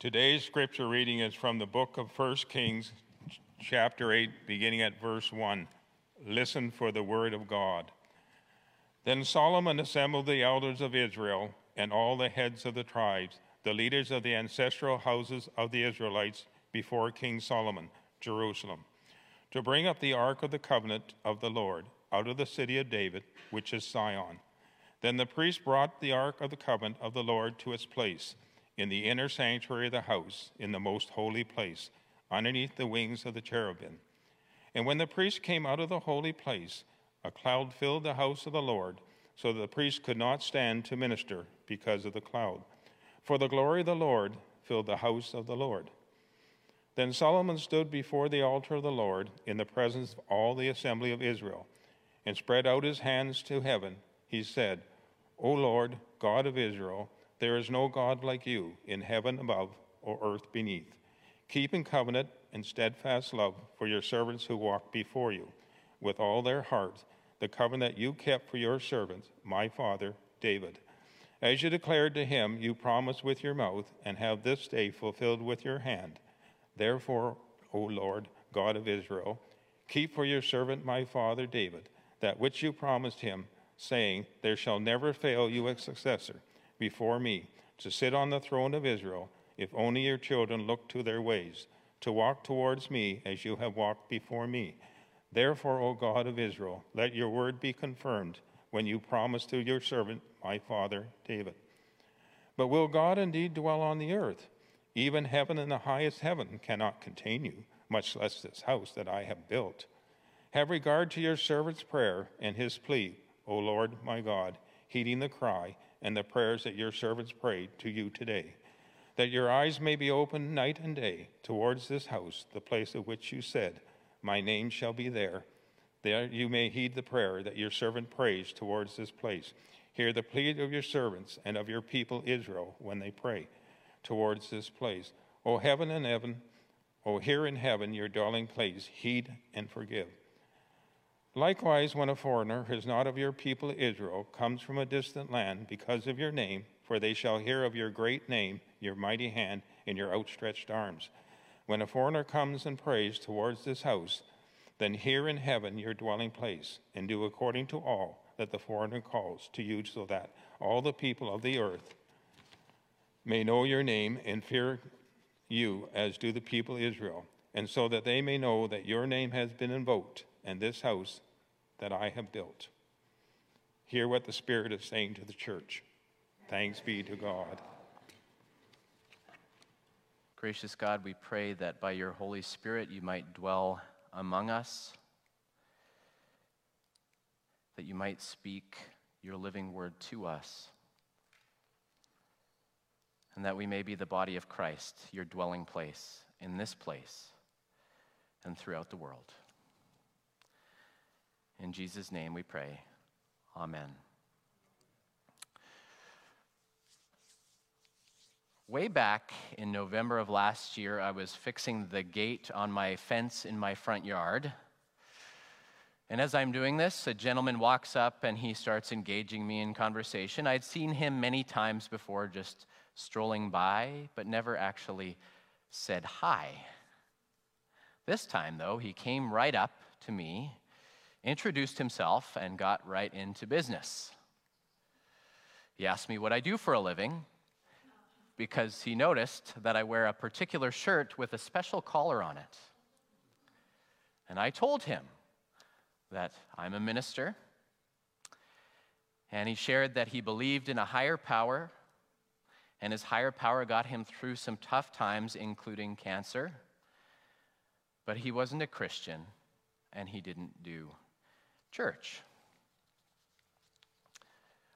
Today's scripture reading is from the book of 1 Kings, chapter 8, beginning at verse 1. Listen for the word of God. Then Solomon assembled the elders of Israel and all the heads of the tribes, the leaders of the ancestral houses of the Israelites, before King Solomon, Jerusalem, to bring up the ark of the covenant of the Lord out of the city of David, which is Zion. Then the priest brought the ark of the covenant of the Lord to its place in the inner sanctuary of the house, in the most holy place, underneath the wings of the cherubim. And when the priest came out of the holy place, a cloud filled the house of the Lord, so that the priest could not stand to minister because of the cloud. For the glory of the Lord filled the house of the Lord. Then Solomon stood before the altar of the Lord in the presence of all the assembly of Israel, and spread out his hands to heaven. He said, O Lord, God of Israel, there is no God like you in heaven above or earth beneath, keeping covenant and steadfast love for your servants who walk before you with all their heart, the covenant you kept for your servant, my father, David. As you declared to him, you promised with your mouth, and have this day fulfilled with your hand. Therefore, O Lord, God of Israel, keep for your servant, my father, David, that which you promised him, saying, There shall never fail you a successor before me to sit on the throne of Israel, if only your children look to their ways, to walk towards me as you have walked before me. Therefore, O God of Israel, let your word be confirmed when you promised to your servant, my father David. But will God indeed dwell on the earth? Even heaven and the highest heaven cannot contain you, much less this house that I have built. Have regard to your servant's prayer and his plea, O Lord my God, heeding the cry and the prayers that your servants prayed to you today, that your eyes may be open night and day towards this house, the place of which you said, My name shall be there. There you may heed the prayer that your servant prays towards this place. Hear the plea of your servants and of your people Israel when they pray towards this place. O heaven and heaven, O here in heaven, your dwelling place, heed and forgive. Likewise, when a foreigner who is not of your people Israel comes from a distant land because of your name, for they shall hear of your great name, your mighty hand, and your outstretched arms. When a foreigner comes and prays towards this house, then hear in heaven your dwelling place, and do according to all that the foreigner calls to you, so that all the people of the earth may know your name and fear you as do the people Israel, and so that they may know that your name has been invoked and this house that I have built. Hear what the Spirit is saying to the church. Thanks be to God. Gracious God, we pray that by your Holy Spirit you might dwell among us, that you might speak your living word to us, and that we may be the body of Christ, your dwelling place in this place and throughout the world. In Jesus' name we pray. Amen. Way back in November of last year, I was fixing the gate on my fence in my front yard. And as I'm doing this, a gentleman walks up and he starts engaging me in conversation. I'd seen him many times before, just strolling by, but never actually said hi. This time, though, he came right up to me introduced himself, and got right into business. He asked me what I do for a living because he noticed that I wear a particular shirt with a special collar on it. And I told him that I'm a minister, and he shared that he believed in a higher power, and his higher power got him through some tough times, including cancer. But he wasn't a Christian, and he didn't do church.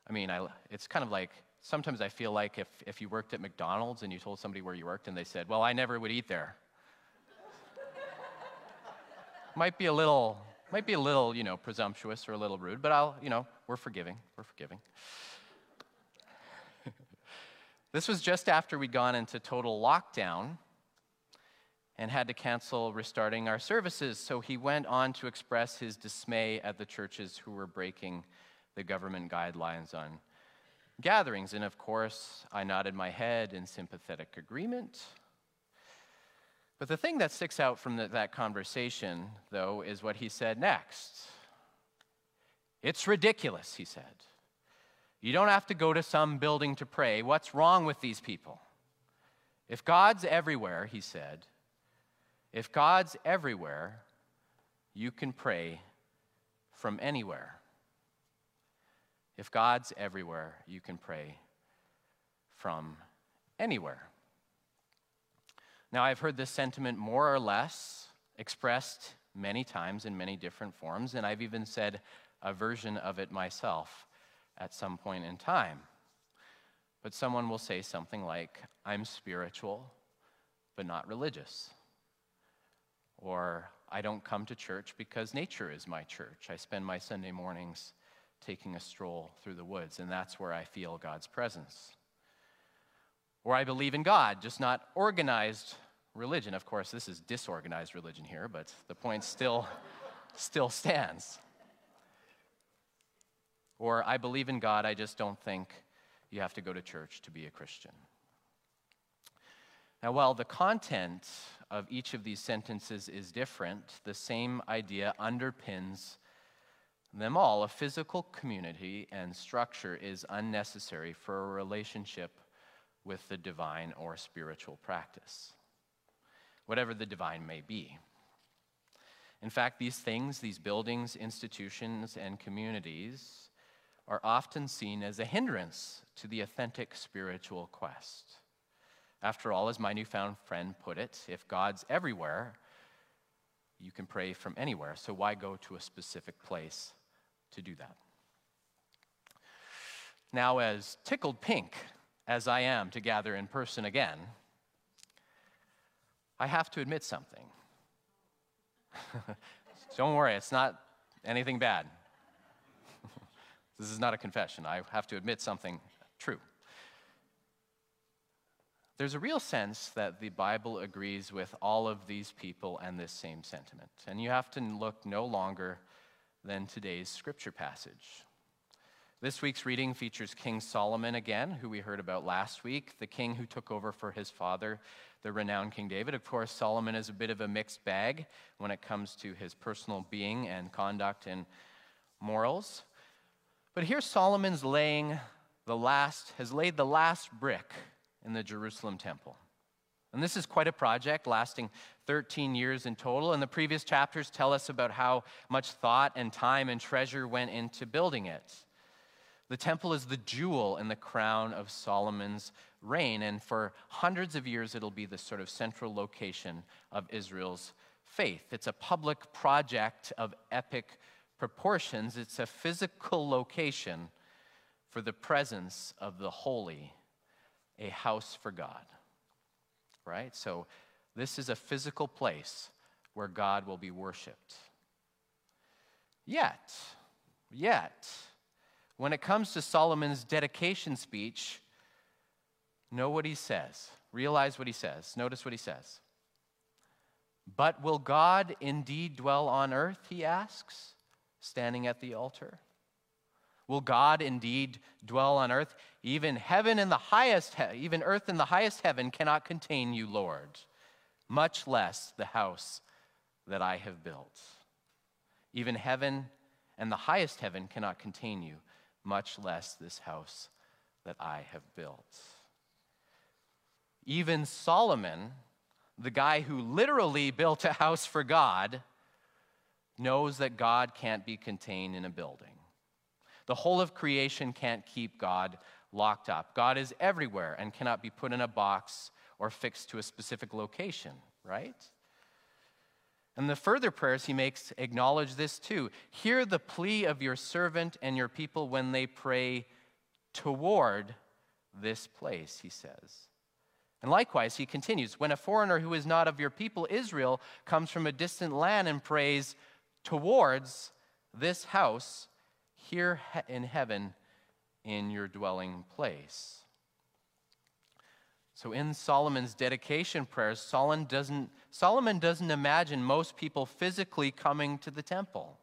I mean, I, it's kind of like sometimes I feel like if, if you worked at McDonald's and you told somebody where you worked and they said, Well, I never would eat there. might be a little, might be a little, you know, presumptuous or a little rude, but I'll, you know, we're forgiving. We're forgiving. this was just after we'd gone into total lockdown and had to cancel restarting our services. So he went on to express his dismay at the churches who were breaking the government guidelines on gatherings. And of course, I nodded my head in sympathetic agreement. But the thing that sticks out from the, that conversation, though, is what he said next. It's ridiculous, he said. You don't have to go to some building to pray. What's wrong with these people? If God's everywhere, he said, if God's everywhere, you can pray from anywhere. If God's everywhere, you can pray from anywhere. Now, I've heard this sentiment more or less expressed many times in many different forms, and I've even said a version of it myself at some point in time. But someone will say something like, I'm spiritual, but not religious. Or, I don't come to church because nature is my church. I spend my Sunday mornings taking a stroll through the woods, and that's where I feel God's presence. Or I believe in God, just not organized religion. Of course, this is disorganized religion here, but the point still, still stands. Or I believe in God, I just don't think you have to go to church to be a Christian. Now, while the content of each of these sentences is different, the same idea underpins them all. A physical community and structure is unnecessary for a relationship with the divine or spiritual practice, whatever the divine may be. In fact, these things, these buildings, institutions, and communities, are often seen as a hindrance to the authentic spiritual quest. After all, as my newfound friend put it, if God's everywhere, you can pray from anywhere. So why go to a specific place to do that? Now, as tickled pink as I am to gather in person again, I have to admit something. Don't worry, it's not anything bad. this is not a confession. I have to admit something true. There's a real sense that the Bible agrees with all of these people and this same sentiment. And you have to look no longer than today's scripture passage. This week's reading features King Solomon again, who we heard about last week, the king who took over for his father, the renowned King David. Of course, Solomon is a bit of a mixed bag when it comes to his personal being and conduct and morals. But here Solomon's laying the last, has laid the last brick in the Jerusalem temple. And this is quite a project lasting 13 years in total. And the previous chapters tell us about how much thought and time and treasure went into building it. The temple is the jewel in the crown of Solomon's reign, and for hundreds of years it'll be the sort of central location of Israel's faith. It's a public project of epic proportions, it's a physical location for the presence of the holy, a house for God. Right? So, this is a physical place where God will be worshiped. Yet, yet, when it comes to Solomon's dedication speech, know what he says. Realize what he says. Notice what he says. But will God indeed dwell on earth? He asks, standing at the altar. Will God indeed dwell on earth? Even heaven in the highest, he- even earth in the highest heaven cannot contain you, Lord, much less the house that I have built. Even heaven and the highest heaven cannot contain you, much less this house that I have built. Even Solomon, the guy who literally built a house for God, knows that God can't be contained in a building. The whole of creation can't keep God locked up. God is everywhere and cannot be put in a box or fixed to a specific location, right? And the further prayers he makes acknowledge this too. Hear the plea of your servant and your people when they pray toward this place, he says. And likewise, he continues when a foreigner who is not of your people, Israel, comes from a distant land and prays towards this house here in heaven in your dwelling place. So, in Solomon's dedication prayers, Solomon doesn't, Solomon doesn't imagine most people physically coming to the temple.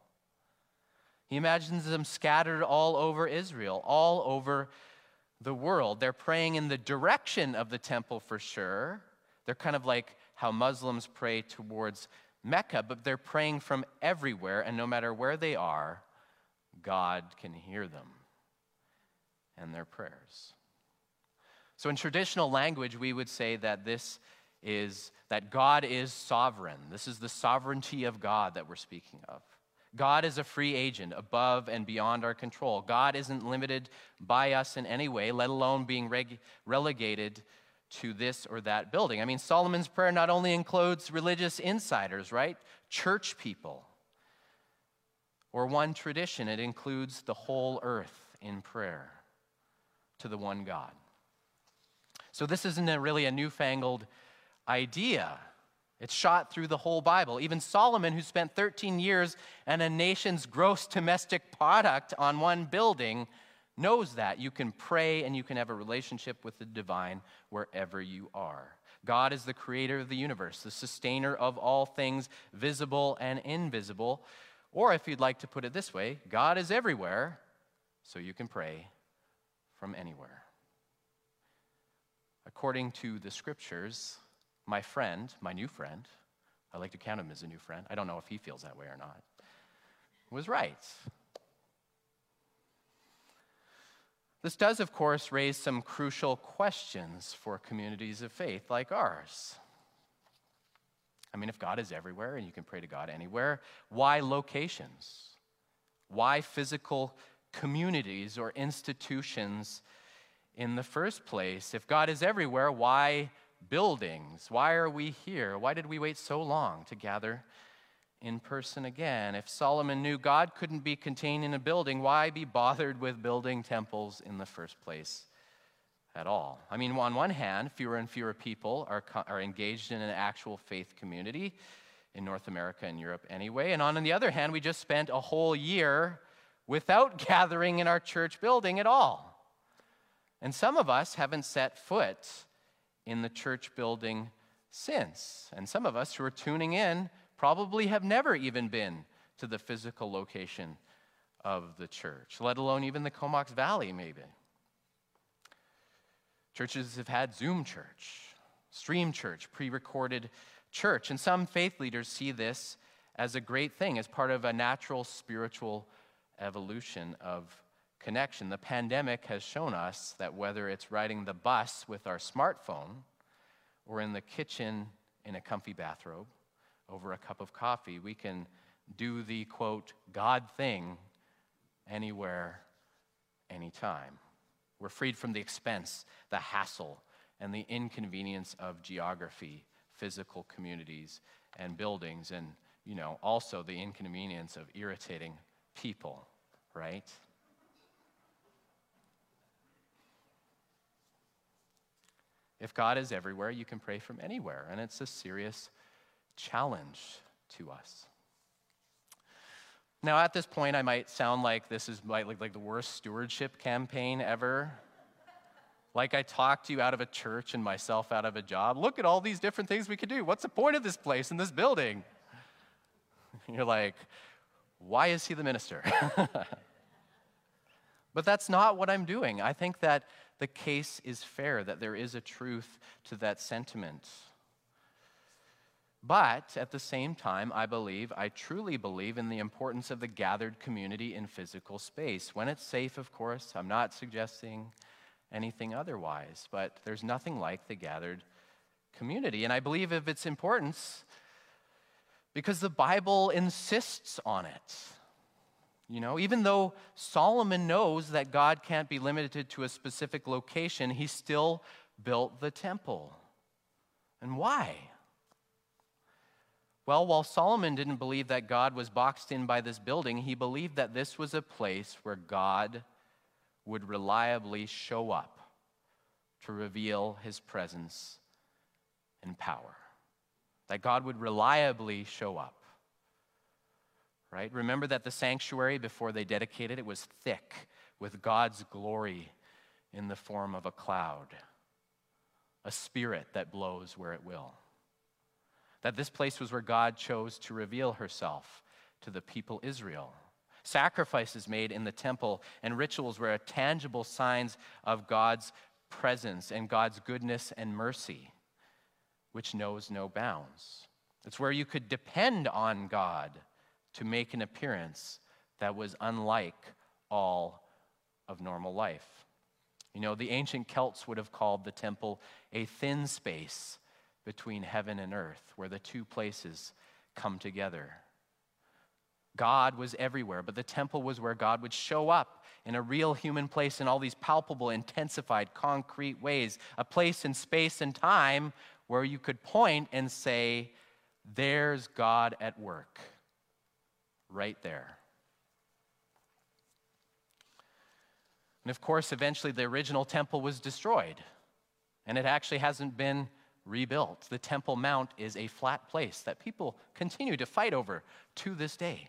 He imagines them scattered all over Israel, all over the world. They're praying in the direction of the temple for sure. They're kind of like how Muslims pray towards Mecca, but they're praying from everywhere, and no matter where they are, God can hear them and their prayers. So, in traditional language, we would say that this is that God is sovereign. This is the sovereignty of God that we're speaking of. God is a free agent above and beyond our control. God isn't limited by us in any way, let alone being reg- relegated to this or that building. I mean, Solomon's prayer not only includes religious insiders, right? Church people. Or one tradition, it includes the whole earth in prayer to the one God. So, this isn't a really a newfangled idea. It's shot through the whole Bible. Even Solomon, who spent 13 years and a nation's gross domestic product on one building, knows that. You can pray and you can have a relationship with the divine wherever you are. God is the creator of the universe, the sustainer of all things visible and invisible. Or if you'd like to put it this way, God is everywhere, so you can pray from anywhere. According to the scriptures, my friend, my new friend, I like to count him as a new friend. I don't know if he feels that way or not, was right. This does, of course, raise some crucial questions for communities of faith like ours. I mean, if God is everywhere and you can pray to God anywhere, why locations? Why physical communities or institutions in the first place? If God is everywhere, why buildings? Why are we here? Why did we wait so long to gather in person again? If Solomon knew God couldn't be contained in a building, why be bothered with building temples in the first place at all? I mean, on one hand, fewer and fewer people are, are engaged in an actual faith community in North America and Europe anyway. And on the other hand, we just spent a whole year without gathering in our church building at all. And some of us haven't set foot in the church building since. And some of us who are tuning in probably have never even been to the physical location of the church, let alone even the Comox Valley, maybe. Churches have had Zoom church, stream church, pre recorded church, and some faith leaders see this as a great thing, as part of a natural spiritual evolution of connection. The pandemic has shown us that whether it's riding the bus with our smartphone or in the kitchen in a comfy bathrobe over a cup of coffee, we can do the quote, God thing anywhere, anytime. We're freed from the expense, the hassle, and the inconvenience of geography, physical communities, and buildings, and you know, also the inconvenience of irritating people, right? If God is everywhere, you can pray from anywhere, and it's a serious challenge to us. Now, at this point, I might sound like this is like, like the worst stewardship campaign ever. Like I talked you out of a church and myself out of a job. Look at all these different things we could do. What's the point of this place and this building? You're like, why is he the minister? but that's not what I'm doing. I think that the case is fair, that there is a truth to that sentiment. But at the same time, I believe, I truly believe in the importance of the gathered community in physical space. When it's safe, of course, I'm not suggesting anything otherwise, but there's nothing like the gathered community. And I believe of its importance because the Bible insists on it. You know, even though Solomon knows that God can't be limited to a specific location, he still built the temple. And why? Well, while Solomon didn't believe that God was boxed in by this building, he believed that this was a place where God would reliably show up to reveal his presence and power. That God would reliably show up right? Remember that the sanctuary, before they dedicated it, was thick with God's glory in the form of a cloud, a spirit that blows where it will. That this place was where God chose to reveal herself to the people Israel. Sacrifices made in the temple and rituals were tangible signs of God's presence and God's goodness and mercy, which knows no bounds. It's where you could depend on God to make an appearance that was unlike all of normal life. You know, the ancient Celts would have called the temple a thin space between heaven and earth, where the two places come together. God was everywhere, but the temple was where God would show up in a real human place in all these palpable, intensified, concrete ways. A place in space and time where you could point and say, There's God at work, right there. And of course, eventually the original temple was destroyed, and it actually hasn't been rebuilt. The Temple Mount is a flat place that people continue to fight over to this day.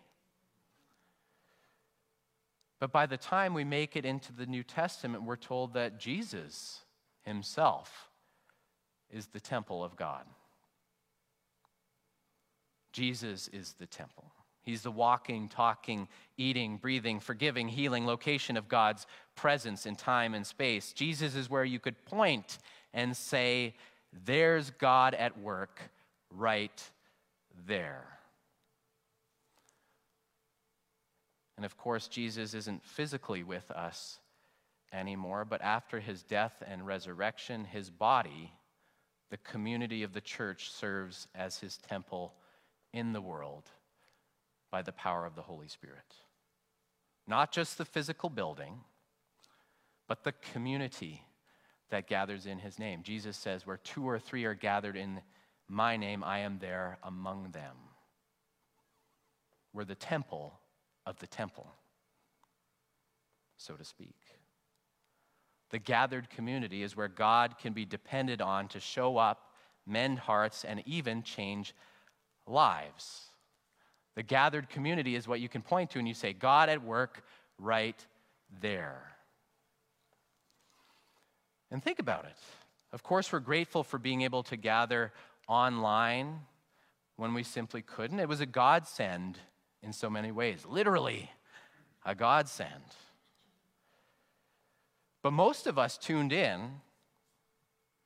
But by the time we make it into the New Testament, we're told that Jesus himself is the temple of God. Jesus is the temple. He's the walking, talking, eating, breathing, forgiving, healing location of God's presence in time and space. Jesus is where you could point and say, There's God at work right there. And of course, Jesus isn't physically with us anymore, but after his death and resurrection, his body, the community of the church, serves as his temple in the world by the power of the Holy Spirit. Not just the physical building, but the community that gathers in his name. Jesus says, Where two or three are gathered in my name, I am there among them. We're the temple of the temple, so to speak. The gathered community is where God can be depended on to show up, mend hearts, and even change lives. The gathered community is what you can point to and you say, God at work right there. And think about it. Of course, we're grateful for being able to gather online when we simply couldn't. It was a godsend in so many ways. Literally, a godsend. But most of us tuned in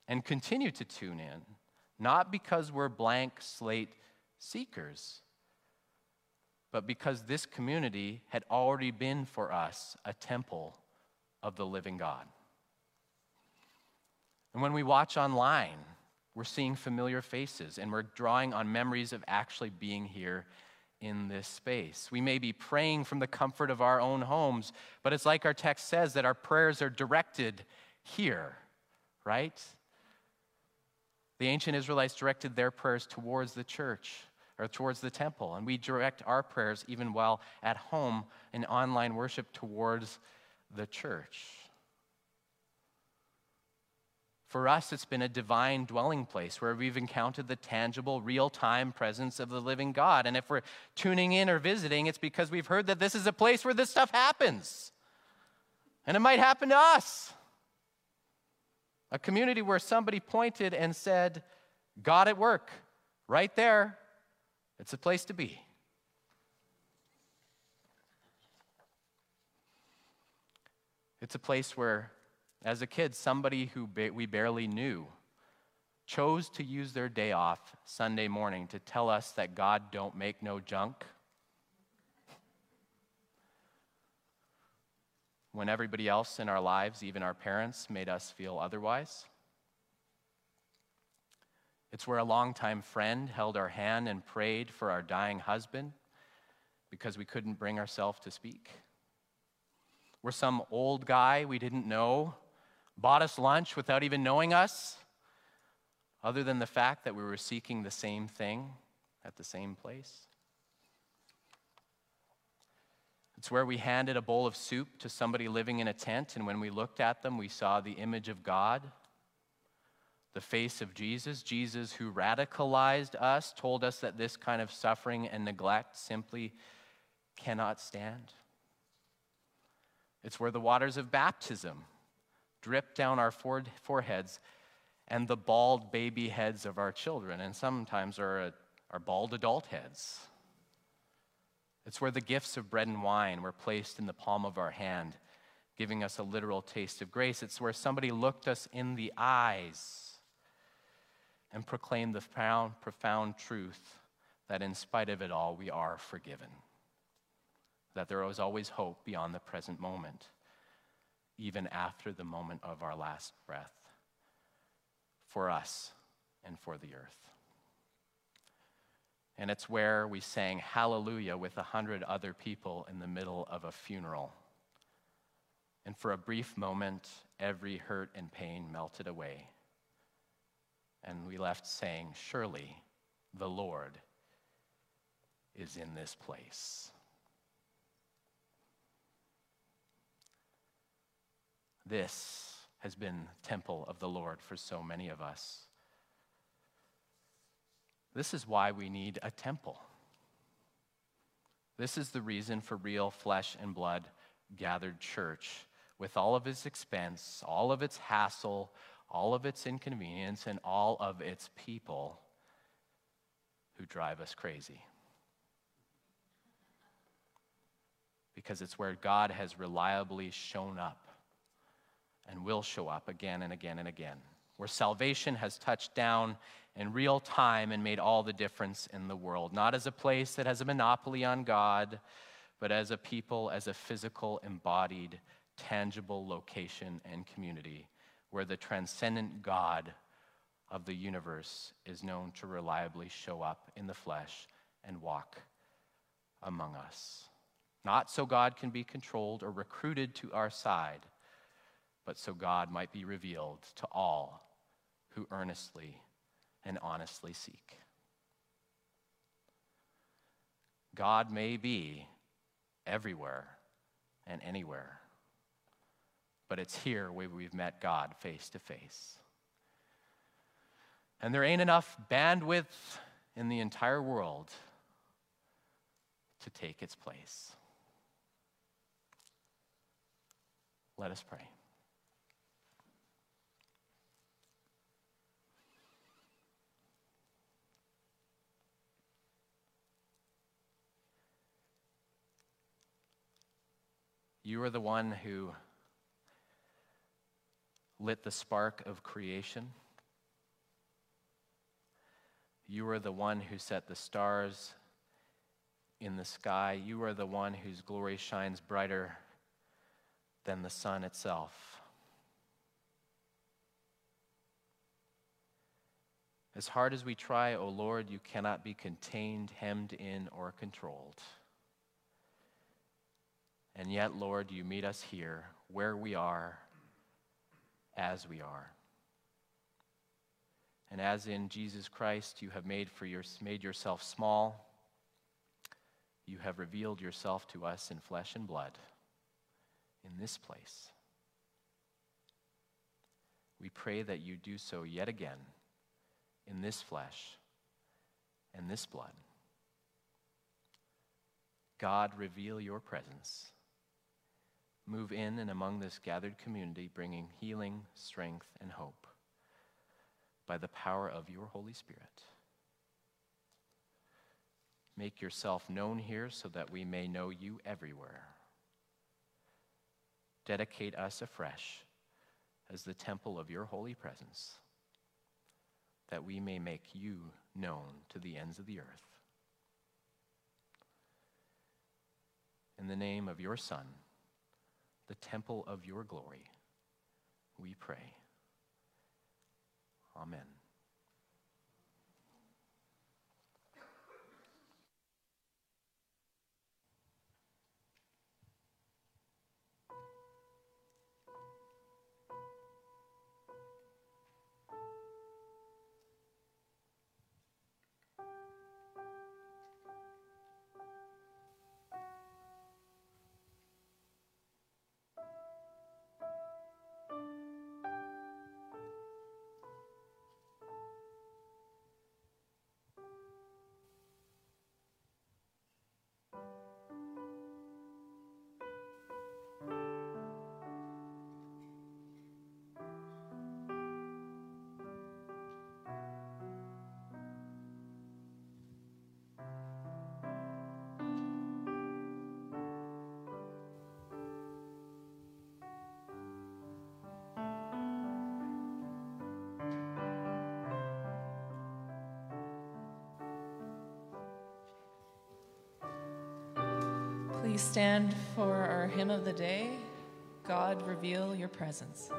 and continue to tune in, not because we're blank slate seekers, but because this community had already been for us a temple of the living God. And when we watch online, we're seeing familiar faces and we're drawing on memories of actually being here in this space. We may be praying from the comfort of our own homes, but it's like our text says that our prayers are directed here, right? The ancient Israelites directed their prayers towards the church or towards the temple, and we direct our prayers even while at home in online worship towards the church. For us, it's been a divine dwelling place where we've encountered the tangible, real time presence of the living God. And if we're tuning in or visiting, it's because we've heard that this is a place where this stuff happens. And it might happen to us. A community where somebody pointed and said, God at work, right there. It's a place to be. It's a place where as a kid, somebody who ba- we barely knew chose to use their day off Sunday morning to tell us that God don't make no junk. When everybody else in our lives, even our parents, made us feel otherwise. It's where a longtime friend held our hand and prayed for our dying husband because we couldn't bring ourselves to speak. Where some old guy we didn't know bought us lunch without even knowing us, other than the fact that we were seeking the same thing at the same place. It's where we handed a bowl of soup to somebody living in a tent, and when we looked at them, we saw the image of God, the face of Jesus. Jesus, who radicalized us, told us that this kind of suffering and neglect simply cannot stand. It's where the waters of baptism drip down our foreheads and the bald baby heads of our children, and sometimes our, uh, our bald adult heads. It's where the gifts of bread and wine were placed in the palm of our hand, giving us a literal taste of grace. It's where somebody looked us in the eyes and proclaimed the profound, profound truth that in spite of it all, we are forgiven. That there is always hope beyond the present moment, even after the moment of our last breath, for us and for the earth. And it's where we sang hallelujah with a hundred other people in the middle of a funeral. And for a brief moment, every hurt and pain melted away. And we left saying, Surely the Lord is in this place. This has been temple of the Lord for so many of us. This is why we need a temple. This is the reason for real flesh and blood gathered church with all of its expense, all of its hassle, all of its inconvenience, and all of its people who drive us crazy. Because it's where God has reliably shown up and will show up again and again and again, where salvation has touched down in real time and made all the difference in the world. Not as a place that has a monopoly on God, but as a people, as a physical, embodied, tangible location and community where the transcendent God of the universe is known to reliably show up in the flesh and walk among us. Not so God can be controlled or recruited to our side, but so God might be revealed to all who earnestly and honestly seek. God may be everywhere and anywhere, but it's here where we've met God face to face. And there ain't enough bandwidth in the entire world to take its place. Let us pray. You are the one who lit the spark of creation. You are the one who set the stars in the sky. You are the one whose glory shines brighter than the sun itself. As hard as we try, O oh Lord, you cannot be contained, hemmed in, or controlled. And yet, Lord, you meet us here where we are, as we are. And as in Jesus Christ you have made, for your, made yourself small, you have revealed yourself to us in flesh and blood in this place. We pray that you do so yet again in this flesh and this blood. God, reveal your presence move in and among this gathered community, bringing healing, strength, and hope by the power of your Holy Spirit. Make yourself known here so that we may know you everywhere. Dedicate us afresh as the temple of your holy presence, that we may make you known to the ends of the earth. In the name of your Son, the temple of your glory. We pray. Amen. Please stand for our hymn of the day God, reveal your presence.